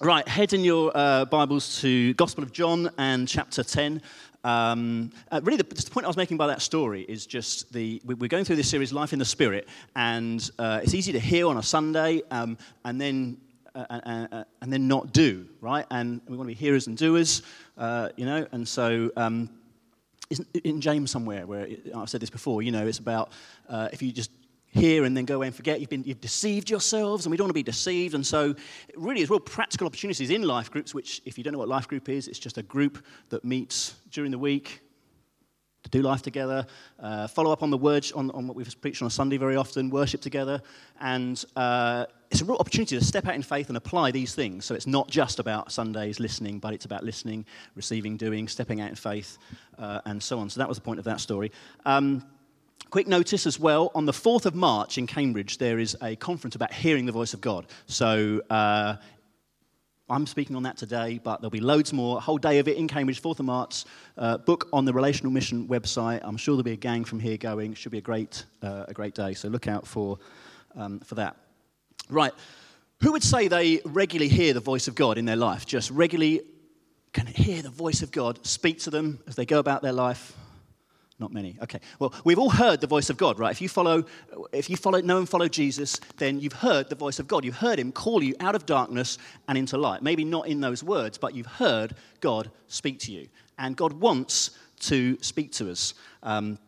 Right, head in your uh, Bibles to Gospel of John and chapter 10. Um, uh, really, the, the, point I was making by that story is just the we're going through this series, Life in the Spirit, and uh, it's easy to hear on a Sunday um, and then uh, uh, uh, and then not do, right? And we want to be hearers and doers, you know. And so, um, in James somewhere where I've said this before, you know, it's about if you just hear and then go away and forget. You've, been, you've deceived yourselves, and we don't want to be deceived. And so, really is real practical opportunities in life groups, which, if you don't know what life group is, it's just a group that meets during the week to do life together, uh, follow up on the word, on, on, what we've preached on a Sunday very often, worship together. And uh, it's a real opportunity to step out in faith and apply these things. So it's not just about Sundays listening, but it's about listening, receiving, doing, stepping out in faith, uh, and so on. So that was the point of that story. Um, Quick notice as well on the 4th of March in Cambridge, there is a conference about hearing the voice of God. So uh, I'm speaking on that today, but there'll be loads more. A whole day of it in Cambridge, 4th of March. Uh, book on the Relational Mission website. I'm sure there'll be a gang from here going. It should be a great, uh, a great day. So look out for, um, for that. Right. Who would say they regularly hear the voice of God in their life? Just regularly can hear the voice of God speak to them as they go about their life? Not many. Okay. Well, we've all heard the voice of God, right? If you follow, if you follow, know and follow Jesus, then you've heard the voice of God. You've heard Him call you out of darkness and into light. Maybe not in those words, but you've heard God speak to you, and God wants to speak to us. Um,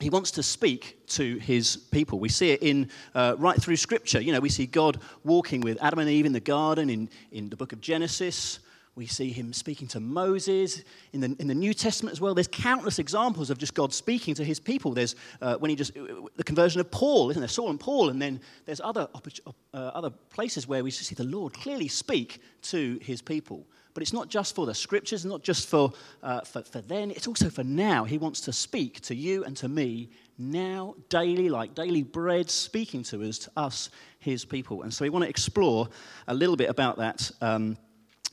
he wants to speak to his people. We see it in uh, right through Scripture. You know, we see God walking with Adam and Eve in the garden in, in the book of Genesis. We see him speaking to Moses in the, in the New Testament as well. There's countless examples of just God speaking to his people. There's uh, when he just, the conversion of Paul, isn't there? Saul and Paul. And then there's other, uh, other places where we see the Lord clearly speak to his people. But it's not just for the scriptures, not just for, uh, for, for then, it's also for now. He wants to speak to you and to me now, daily, like daily bread, speaking to us, to us, his people. And so we want to explore a little bit about that. Um,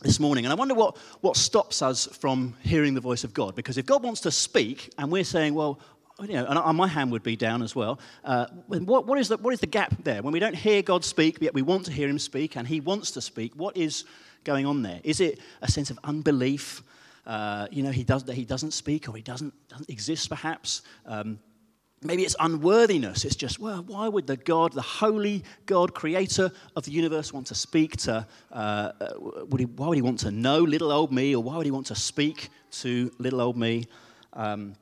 this morning. And I wonder what, what stops us from hearing the voice of God. Because if God wants to speak and we're saying, well, you know, and my hand would be down as well. Uh, what, what, is the, what is the gap there? When we don't hear God speak, yet we want to hear him speak and he wants to speak, what is going on there? Is it a sense of unbelief? Uh, you know, he, does, he doesn't speak or he doesn't, doesn't exist perhaps? Um, Maybe it's unworthiness. It's just, well, why would the God, the holy God, creator of the universe, want to speak to, uh, would he, why would he want to know little old me, or why would he want to speak to little old me? Um,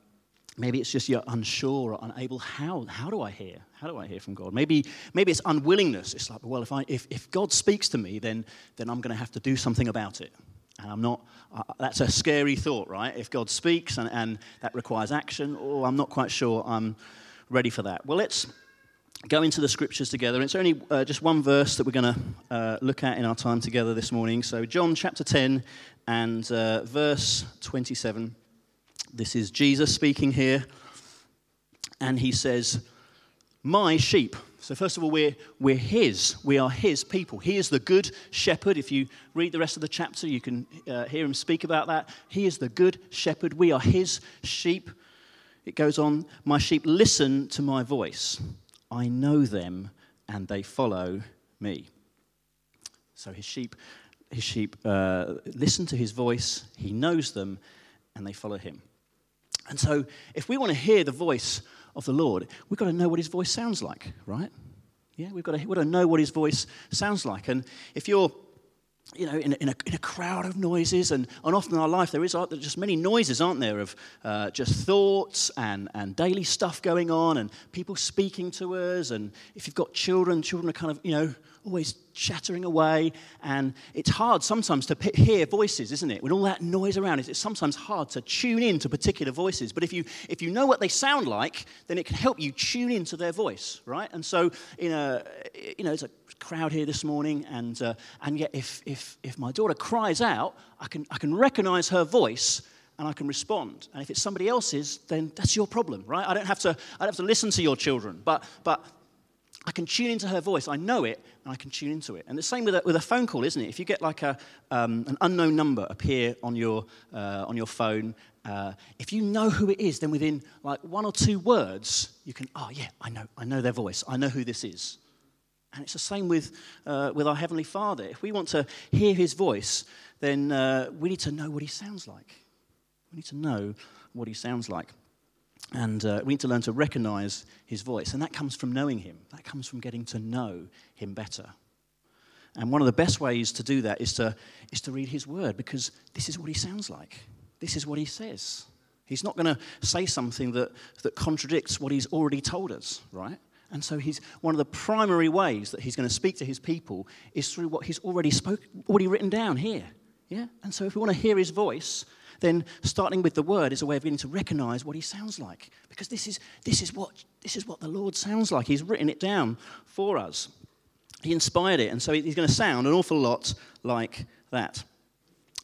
maybe it's just you're unsure or unable. How, how do I hear? How do I hear from God? Maybe, maybe it's unwillingness. It's like, well, if, I, if, if God speaks to me, then, then I'm going to have to do something about it. And I'm not, uh, that's a scary thought, right? If God speaks and, and that requires action, oh, I'm not quite sure I'm ready for that. Well, let's go into the scriptures together. It's only uh, just one verse that we're going to uh, look at in our time together this morning. So, John chapter 10 and uh, verse 27. This is Jesus speaking here. And he says, My sheep so, first of all, we're, we're His. We are His people. He is the good shepherd. If you read the rest of the chapter, you can uh, hear him speak about that. He is the good shepherd. We are His sheep. It goes on My sheep listen to my voice. I know them, and they follow me. So, His sheep, his sheep uh, listen to His voice, He knows them, and they follow Him. And so, if we want to hear the voice of the Lord, we've got to know what his voice sounds like, right? Yeah, we've got to, we've got to know what his voice sounds like. And if you're you know, in a, in a, in a crowd of noises, and, and often in our life there is just many noises, aren't there, of uh, just thoughts and, and daily stuff going on, and people speaking to us. And if you've got children, children are kind of, you know, always chattering away. And it's hard sometimes to hear voices, isn't it? With all that noise around, it's sometimes hard to tune in to particular voices. But if you, if you know what they sound like, then it can help you tune into their voice, right? And so, in a, you know, there's a crowd here this morning, and, uh, and yet if, if, if my daughter cries out, I can, I can recognize her voice and I can respond. And if it's somebody else's, then that's your problem, right? I don't have to, I don't have to listen to your children, but, but I can tune into her voice. I know it, and I can tune into it. And the same with a, with a phone call, isn't it? If you get like a, um, an unknown number appear on your, uh, on your phone, uh, if you know who it is, then within like one or two words, you can, oh yeah, I know, I know their voice. I know who this is. And it's the same with, uh, with our Heavenly Father. If we want to hear His voice, then uh, we need to know what He sounds like. We need to know what He sounds like. And uh, we need to learn to recognize His voice. And that comes from knowing Him, that comes from getting to know Him better. And one of the best ways to do that is to, is to read His Word because this is what He sounds like. This is what He says. He's not going to say something that, that contradicts what He's already told us, right? And so he's one of the primary ways that he's going to speak to his people is through what he's already spoke, already written down here. Yeah? And so if we want to hear his voice, then starting with the word is a way of getting to recognize what he sounds like. Because this is, this is, what, this is what the Lord sounds like. He's written it down for us. He inspired it, and so he's going to sound an awful lot like that.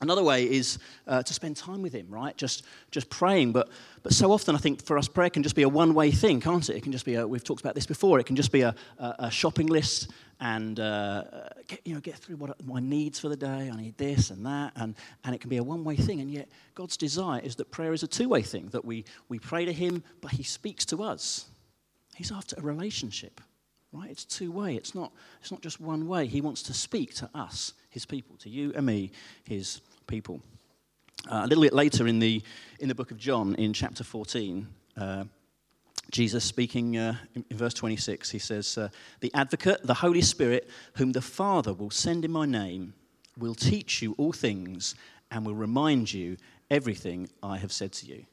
Another way is uh, to spend time with Him, right? Just, just praying. But, but so often, I think for us, prayer can just be a one way thing, can't it? It can just be a, we've talked about this before, it can just be a, a, a shopping list and uh, get, you know, get through what my needs for the day. I need this and that. And, and it can be a one way thing. And yet, God's desire is that prayer is a two way thing, that we, we pray to Him, but He speaks to us. He's after a relationship, right? It's two way, it's not, it's not just one way. He wants to speak to us, His people, to you and me, His people. Uh, a little bit later in the, in the book of John, in chapter 14, uh, Jesus speaking uh, in, in, verse 26, he says, The advocate, the Holy Spirit, whom the Father will send in my name, will teach you all things and will remind you everything I have said to you.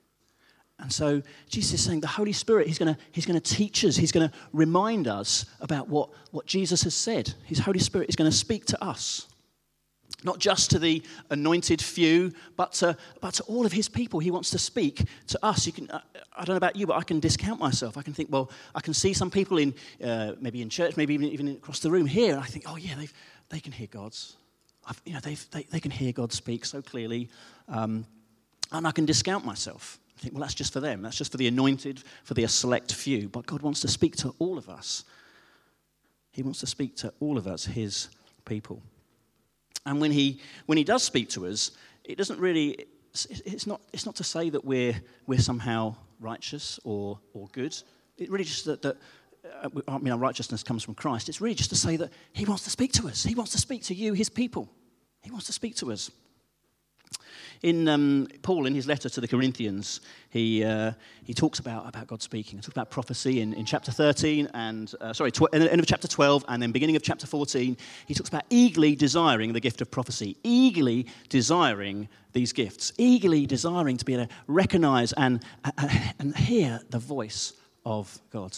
And so Jesus is saying the Holy Spirit, he's going he's to teach us, he's going to remind us about what, what Jesus has said. His Holy Spirit is going to speak to us not just to the anointed few, but to, but to all of his people. He wants to speak to us. You can, uh, I don't know about you, but I can discount myself. I can think, well, I can see some people in, uh, maybe in church, maybe even, even across the room here, and I think, oh, yeah, they they can hear God's. I've, you know, they they, can hear God speak so clearly. Um, and I can discount myself. I think, well, that's just for them. That's just for the anointed, for the select few. But God wants to speak to all of us. He wants to speak to all of us, his people. And when he, when he does speak to us, it doesn't really, it's not, it's not to say that we're, we're somehow righteous or, or good. It really just that, that uh, I mean, our righteousness comes from Christ. It's really just to say that he wants to speak to us. He wants to speak to you, his people. He wants to speak to us. In um, Paul, in his letter to the Corinthians, he, uh, he talks about, about God speaking. He talks about prophecy in, in chapter 13 and, uh, sorry, tw- end of chapter 12 and then beginning of chapter 14. He talks about eagerly desiring the gift of prophecy, eagerly desiring these gifts, eagerly desiring to be able to recognize and, and hear the voice of God.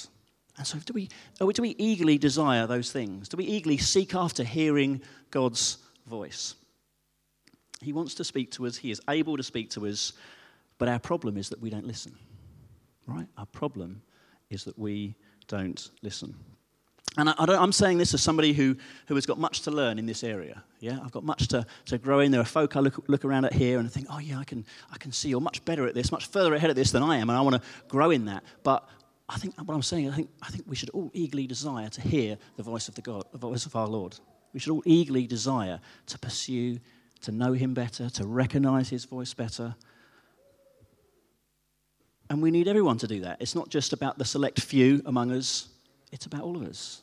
And so, do we, do we eagerly desire those things? Do we eagerly seek after hearing God's voice? He wants to speak to us, He is able to speak to us, but our problem is that we don't listen. Right? Our problem is that we don't listen. And I, am saying this as somebody who, who has got much to learn in this area. Yeah, I've got much to, to grow in. There are folk I look, look around at here and think, oh, yeah, I can, I can see you're much better at this, much further ahead of this than I am, and I want to grow in that. But I think what I'm saying, I think, I think we should all eagerly desire to hear the voice of the God, the voice of our Lord. We should all eagerly desire to pursue to know Him better, to recognize His voice better. And we need everyone to do that. It's not just about the select few among us, it's about all of us.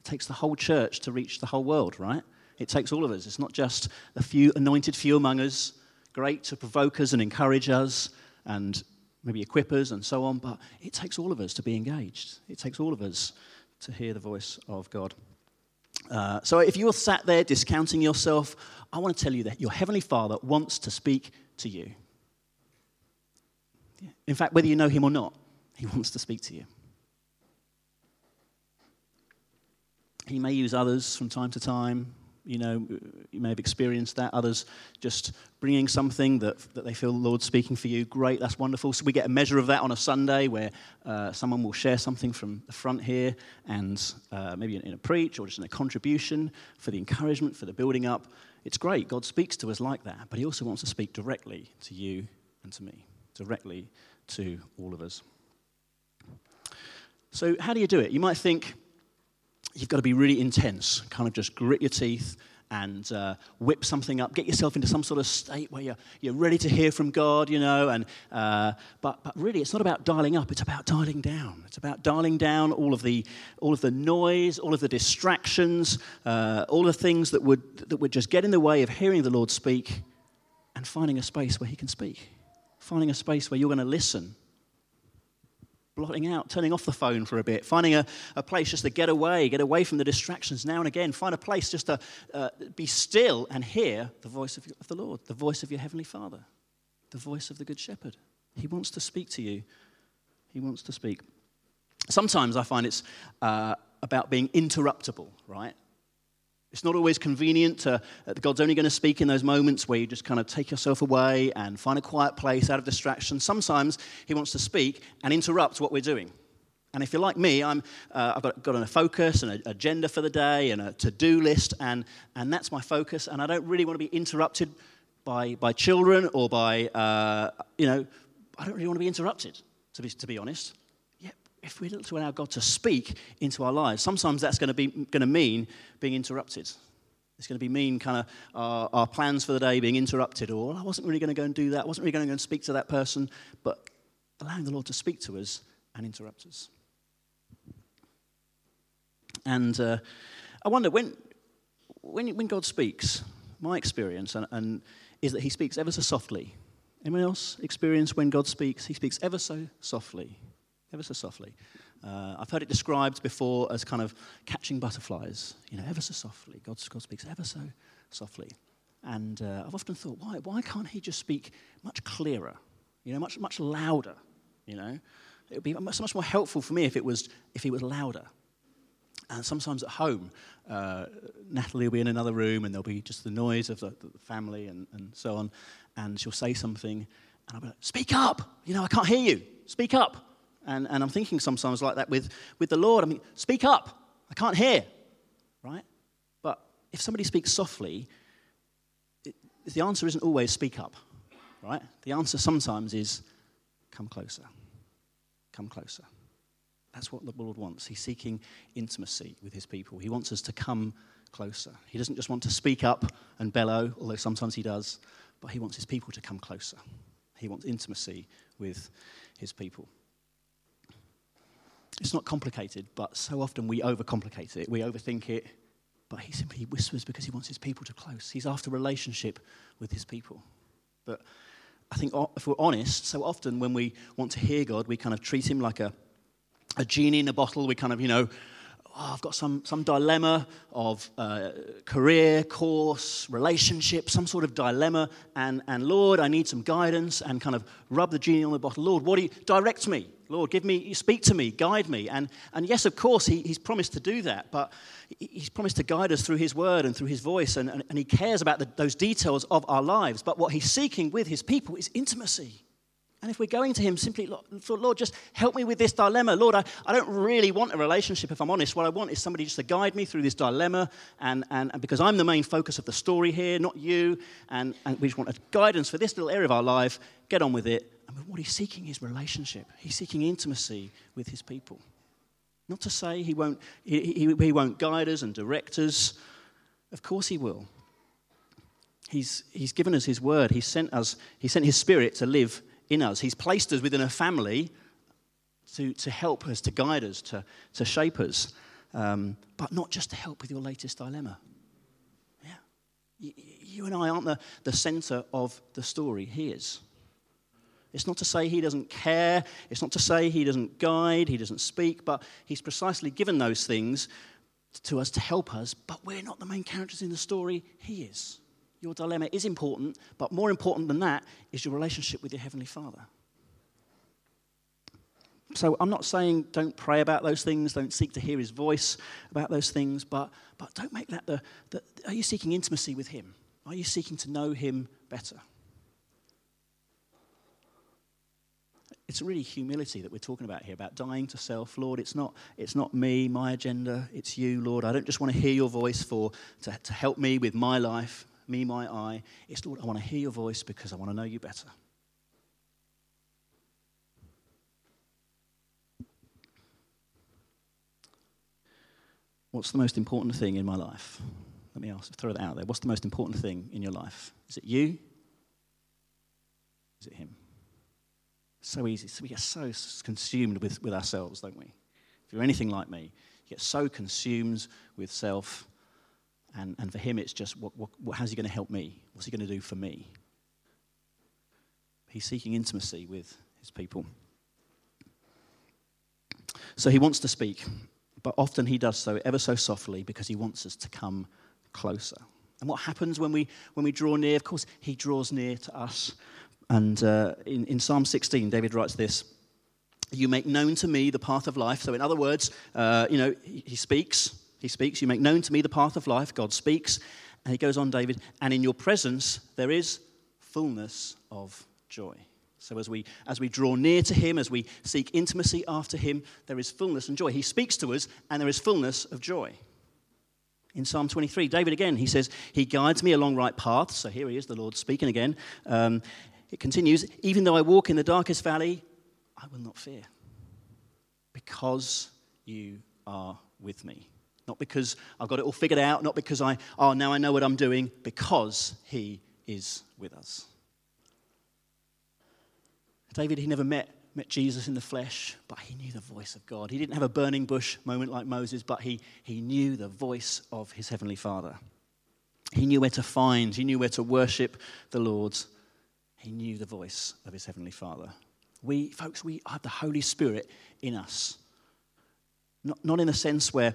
It takes the whole church to reach the whole world, right? It takes all of us. It's not just a few anointed few among us, great to provoke us and encourage us and maybe equip us and so on, but it takes all of us to be engaged. It takes all of us to hear the voice of God. Uh, so if you're sat there discounting yourself, I want to tell you that your Heavenly Father wants to speak to you. In fact, whether you know Him or not, He wants to speak to you. He may use others from time to time, you know, you may have experienced that. Others just bringing something that, that they feel the Lord's speaking for you. Great, that's wonderful. So we get a measure of that on a Sunday where uh, someone will share something from the front here and uh, maybe in a preach or just in a contribution for the encouragement, for the building up. It's great. God speaks to us like that, but He also wants to speak directly to you and to me, directly to all of us. So, how do you do it? You might think, you've got to be really intense, kind of just grit your teeth and uh, whip something up, get yourself into some sort of state where you're, you're ready to hear from God, you know. And, uh, but, but really, it's not about dialing up, it's about dialing down. It's about dialing down all of the, all of the noise, all of the distractions, uh, all the things that would, that would just get in the way of hearing the Lord speak and finding a space where He can speak, finding a space where you're going to listen blotting out, turning off the phone for a bit, finding a, a place just to get away, get away from the distractions now and again, find a place just to uh, be still and hear the voice of, of the Lord, the voice of your Heavenly Father, the voice of the Good Shepherd. He wants to speak to you. He wants to speak. Sometimes I find it's uh, about being interruptible, right? It's not always convenient to, uh, God's only going to speak in those moments where you just kind of take yourself away and find a quiet place out of distraction. Sometimes He wants to speak and interrupt what we're doing. And if you're like me, I'm, uh, I've got, got a focus and an agenda for the day and a to do list, and, and that's my focus. And I don't really want to be interrupted by, by children or by, uh, you know, I don't really want to be interrupted, to be, to be honest if we look to allow God to speak into our lives, sometimes that's going to, be, going to mean being interrupted. It's going to be mean kind of our, our plans for the day being interrupted, or I wasn't really going to go and do that, I wasn't really going to go and speak to that person, but allowing the Lord to speak to us and interrupt us. And uh, I wonder when, when, when God speaks, my experience and, and is that He speaks ever so softly. Anyone else experience when God speaks? He speaks ever so softly ever so softly. Uh, I've heard it described before as kind of catching butterflies, you know, ever so softly. God, God speaks ever so softly. And uh, I've often thought, why, why can't he just speak much clearer, you know, much, much louder, you know? It would be so much more helpful for me if, it was, if he was louder. And sometimes at home, uh, Natalie will be in another room and there'll be just the noise of the, the family and, and so on. And she'll say something, and I'll be like, Speak up! You know, I can't hear you. Speak up. And, and I'm thinking sometimes like that with, with the Lord. I mean, speak up. I can't hear, right? But if somebody speaks softly, it, the answer isn't always speak up, right? The answer sometimes is come closer. Come closer. That's what the Lord wants. He's seeking intimacy with his people. He wants us to come closer. He doesn't just want to speak up and bellow, although sometimes he does, but he wants his people to come closer. He wants intimacy with his people. It's not complicated, but so often we overcomplicate it. We overthink it. But he simply whispers because he wants his people to close. He's after relationship with his people. But I think if we're honest, so often when we want to hear God, we kind of treat him like a, a genie in a bottle. We kind of, you know, oh, I've got some, some dilemma of uh, career, course, relationship, some sort of dilemma. And, and Lord, I need some guidance and kind of rub the genie on the bottle. Lord, what do you direct me? Lord, give me, speak to me, guide me. And, and yes, of course, he, he's promised to do that, but he's promised to guide us through his word and through his voice, and, and, and he cares about the, those details of our lives. But what he's seeking with his people is intimacy. And if we're going to him simply, Lord, just help me with this dilemma. Lord, I, I don't really want a relationship, if I'm honest. What I want is somebody just to guide me through this dilemma. And, and, and because I'm the main focus of the story here, not you. And, and we just want a guidance for this little area of our life. Get on with it. And what he's seeking is relationship. He's seeking intimacy with his people. Not to say he won't, he, he won't guide us and direct us. Of course he will. He's, he's given us his word. He sent us, he sent his spirit to live in us. He's placed us within a family to, to help us, to guide us, to, to shape us, um, but not just to help with your latest dilemma. Yeah. You, you and I aren't the, the center of the story. He is. It's not to say he doesn't care. It's not to say he doesn't guide, he doesn't speak, but he's precisely given those things to us to help us, but we're not the main characters in the story. He is. Your dilemma is important, but more important than that is your relationship with your Heavenly Father. So I'm not saying don't pray about those things, don't seek to hear his voice about those things, but, but don't make that the, the. Are you seeking intimacy with him? Are you seeking to know him better? It's really humility that we're talking about here, about dying to self. Lord, it's not, it's not me, my agenda, it's you, Lord. I don't just want to hear your voice for, to, to help me with my life, me, my I. It's, Lord, I want to hear your voice because I want to know you better. What's the most important thing in my life? Let me ask, throw that out there. What's the most important thing in your life? Is it you? Is it him? So easy. So we get so consumed with, with ourselves, don't we? If you're anything like me, you get so consumed with self. And, and for him, it's just, what, what, what, how's he going to help me? What's he going to do for me? He's seeking intimacy with his people. So he wants to speak, but often he does so ever so softly because he wants us to come closer. And what happens when we, when we draw near? Of course, he draws near to us and uh, in, in Psalm 16, David writes this You make known to me the path of life. So, in other words, uh, you know, he, he speaks. He speaks. You make known to me the path of life. God speaks. And he goes on, David, and in your presence there is fullness of joy. So as we, as we draw near to him, as we seek intimacy after him, there is fullness and joy. He speaks to us, and there is fullness of joy. In Psalm 23, David again, he says, He guides me along right paths. So here he is, the Lord speaking again. Um, it continues, even though I walk in the darkest valley, I will not fear because you are with me. Not because I've got it all figured out, not because I, oh, now I know what I'm doing, because he is with us. David, he never met, met Jesus in the flesh, but he knew the voice of God. He didn't have a burning bush moment like Moses, but he, he knew the voice of his heavenly Father. He knew where to find, he knew where to worship the Lord he knew the voice of his heavenly Father. We, folks, we have the Holy Spirit in us. Not, not in a sense where,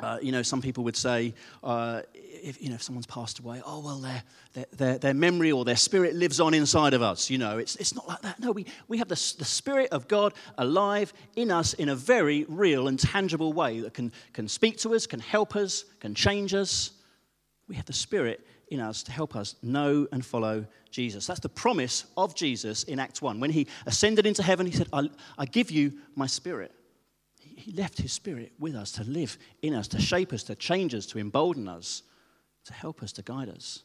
uh, you know, some people would say, uh, if, you know, if someone's passed away, oh, well, their, their, their, their, memory or their spirit lives on inside of us. You know, it's, it's not like that. No, we, we have the, the Spirit of God alive in us in a very real and tangible way that can, can speak to us, can help us, can change us. We have the Spirit in us to help us know and follow Jesus. That's the promise of Jesus in Acts 1. When he ascended into heaven, he said, I, I give you my spirit. He left his spirit with us to live in us, to shape us, to change us, to embolden us, to help us, to guide us.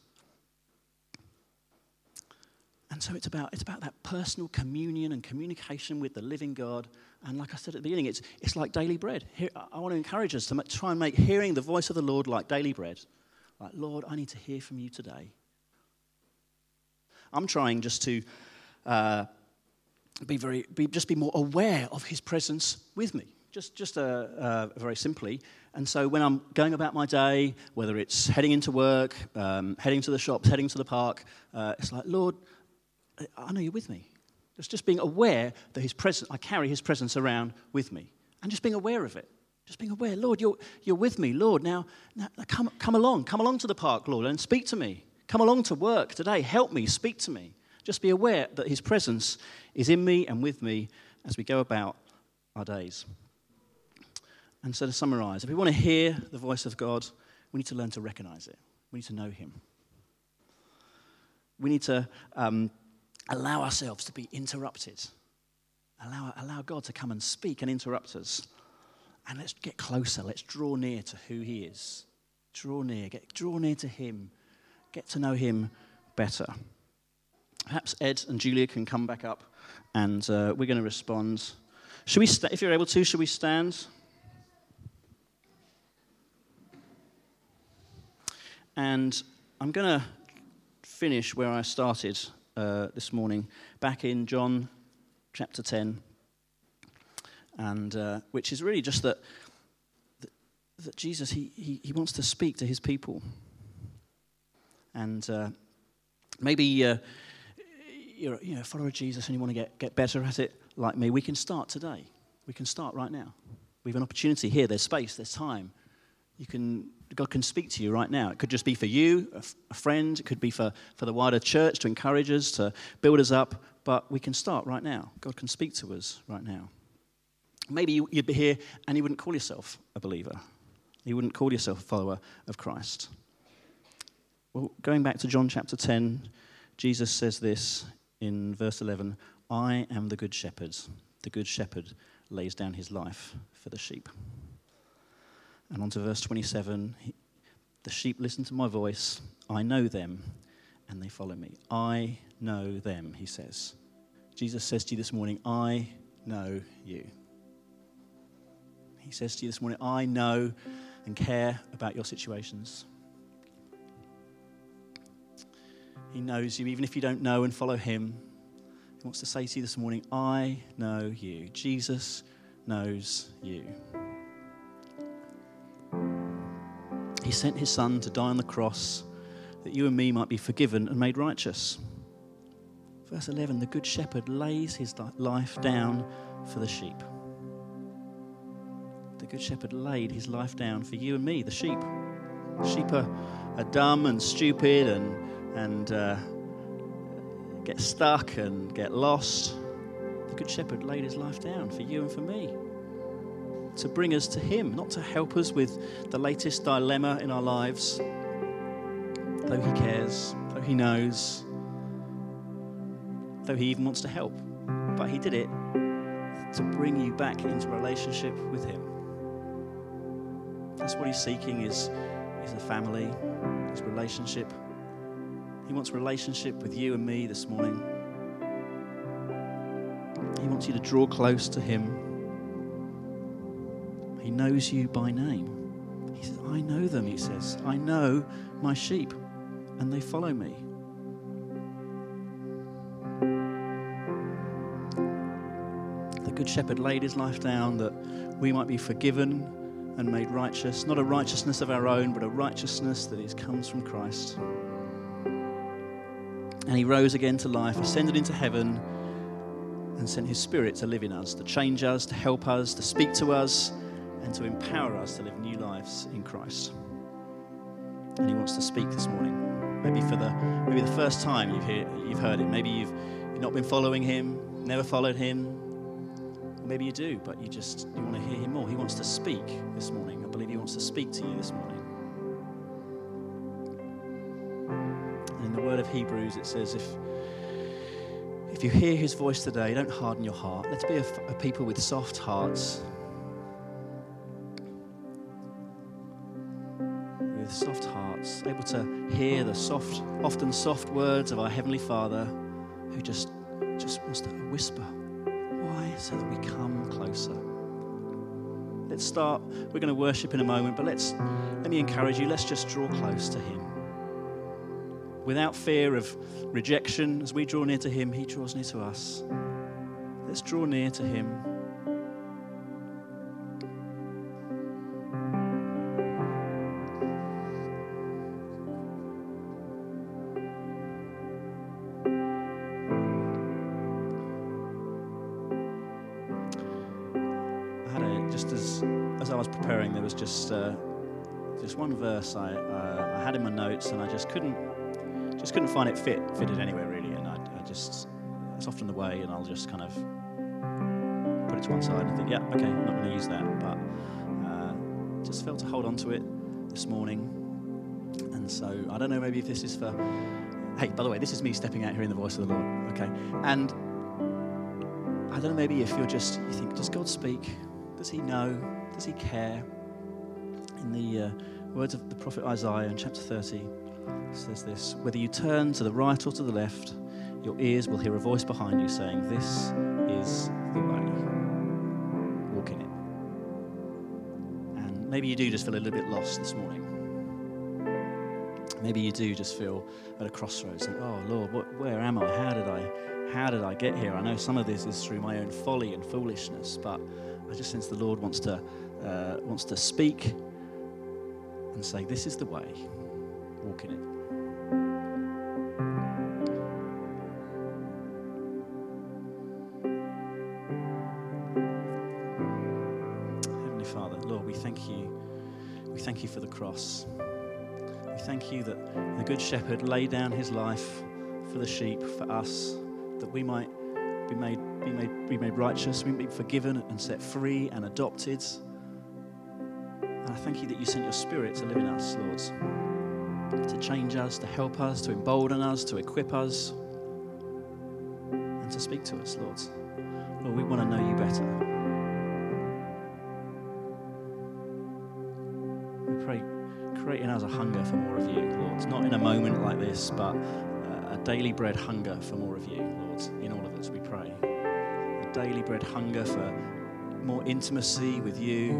And so it's about, it's about that personal communion and communication with the living God. And like I said at the beginning, it's, it's like daily bread. Here, I want to encourage us to try and make hearing the voice of the Lord like daily bread. Like, Lord, I need to hear from you today. I'm trying just to uh, be very, be, just be more aware of His presence with me. Just, just uh, uh, very simply. And so when I'm going about my day, whether it's heading into work, um, heading to the shops, heading to the park, uh, it's like, Lord, I know you're with me. Just, just being aware that His presence, I carry His presence around with me, and just being aware of it. Just being aware, Lord, you're, you're with me. Lord, now, now come, come along. Come along to the park, Lord, and speak to me. Come along to work today. Help me. Speak to me. Just be aware that His presence is in me and with me as we go about our days. And so, to summarize, if we want to hear the voice of God, we need to learn to recognize it. We need to know Him. We need to um, allow ourselves to be interrupted. Allow, allow God to come and speak and interrupt us. And let's get closer. Let's draw near to who He is. Draw near. Get, draw near to Him. Get to know Him better. Perhaps Ed and Julia can come back up and uh, we're going to respond. Should we, st- if you're able to, should we stand? And I'm going to finish where I started uh, this morning, back in John chapter 10 and uh, which is really just that, that, that Jesus, he, he, he, wants to speak to his people. And uh, maybe uh, you're you know, a follower of Jesus and you want to get, get better at it like me, we can start today. We can start right now. We have an opportunity here. There's space, there's time. You can, God can speak to you right now. It could just be for you, a, f- a friend. It could be for, for the wider church to encourage us, to build us up. But we can start right now. God can speak to us right now. Maybe you'd be here and you wouldn't call yourself a believer. You wouldn't call yourself a follower of Christ. Well, going back to John chapter 10, Jesus says this in verse 11 I am the good shepherd. The good shepherd lays down his life for the sheep. And on to verse 27 The sheep listen to my voice. I know them, and they follow me. I know them, he says. Jesus says to you this morning, I know you. He says to you this morning, I know and care about your situations. He knows you, even if you don't know and follow Him. He wants to say to you this morning, I know you. Jesus knows you. He sent His Son to die on the cross that you and me might be forgiven and made righteous. Verse 11 The Good Shepherd lays his life down for the sheep. The Good Shepherd laid his life down for you and me, the sheep. Sheep are, are dumb and stupid and, and uh, get stuck and get lost. The Good Shepherd laid his life down for you and for me to bring us to Him, not to help us with the latest dilemma in our lives, though He cares, though He knows, though He even wants to help. But He did it to bring you back into relationship with Him. That's what He's seeking is, is a family, his relationship. He wants relationship with you and me this morning. He wants you to draw close to Him. He knows you by name. He says, I know them, he says. I know my sheep, and they follow me. The Good Shepherd laid his life down that we might be forgiven and made righteous, not a righteousness of our own, but a righteousness that is, comes from Christ. And he rose again to life, ascended into heaven, and sent his spirit to live in us, to change us, to help us, to speak to us, and to empower us to live new lives in Christ. And he wants to speak this morning. Maybe for the maybe the first time you've, hear, you've heard it. Maybe you've, you've not been following him, never followed him. Maybe you do, but you just you want to hear him more. He wants to speak this morning. I believe he wants to speak to you this morning. And in the word of Hebrews, it says, if if you hear his voice today, don't harden your heart. Let's be a, a people with soft hearts with soft hearts, able to hear the soft, often soft words of our Heavenly Father who just, just wants to whisper. So that we come closer. Let's start. We're going to worship in a moment, but let's let me encourage you. Let's just draw close to Him. Without fear of rejection, as we draw near to Him, He draws near to us. Let's draw near to Him. Just uh, just one verse I, uh, I had in my notes, and I just couldn't just couldn't find it fit fitted anywhere really, and I, I just it's often the way, and I'll just kind of put it to one side and think, yeah, okay, I'm not going to use that, but uh, just felt to hold on to it this morning, and so I don't know, maybe if this is for. Hey, by the way, this is me stepping out hearing the voice of the Lord, okay? And I don't know, maybe if you're just, you think, does God speak? Does He know? Does He care? in the uh, words of the prophet Isaiah in chapter 30, says this Whether you turn to the right or to the left, your ears will hear a voice behind you saying, This is the way. Walk in it. And maybe you do just feel a little bit lost this morning. Maybe you do just feel at a crossroads, saying, Oh Lord, what, where am I? How did I? How did I get here? I know some of this is through my own folly and foolishness, but I just sense the Lord wants to uh, wants to speak and say, This is the way, walk in it. Heavenly Father, Lord, we thank you. We thank you for the cross. We thank you that the Good Shepherd laid down his life for the sheep, for us, that we might be made, be made, be made righteous, we might be forgiven and set free and adopted I thank you that you sent your Spirit to live in us, Lord, to change us, to help us, to embolden us, to equip us, and to speak to us, Lord. Lord, we want to know you better. We pray, create in us a hunger for more of you, Lord. Not in a moment like this, but uh, a daily bread hunger for more of you, Lord, in all of us, we pray. A daily bread hunger for more intimacy with you,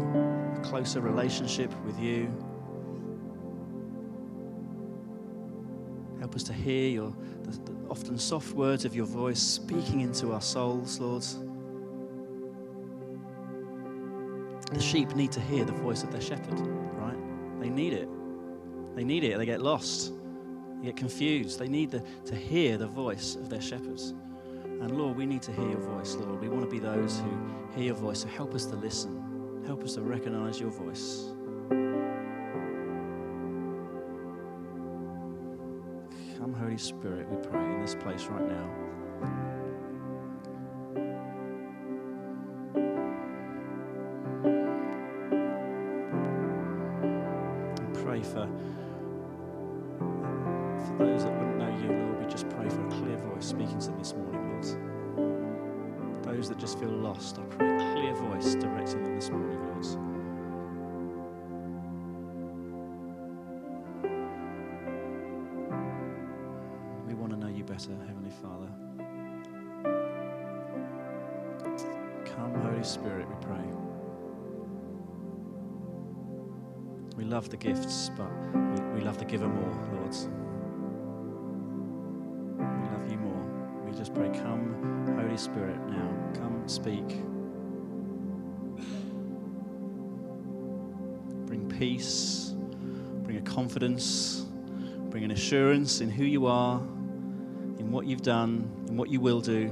closer relationship with you. Help us to hear your the, the often soft words of your voice speaking into our souls, Lord. The sheep need to hear the voice of their shepherd, right? They need it. They need it. They get lost. They get confused. They need the, to hear the voice of their shepherds. And Lord, we need to hear your voice, Lord. We want to be those who hear your voice. So help us to listen. Help us to recognize your voice. Come, Holy Spirit, we pray in this place right now. Better, Heavenly Father. Come, Holy Spirit, we pray. We love the gifts, but we, we love the giver more, Lord. We love you more. We just pray, come, Holy Spirit, now. Come, speak. Bring peace, bring a confidence, bring an assurance in who you are, what you've done, and what you will do.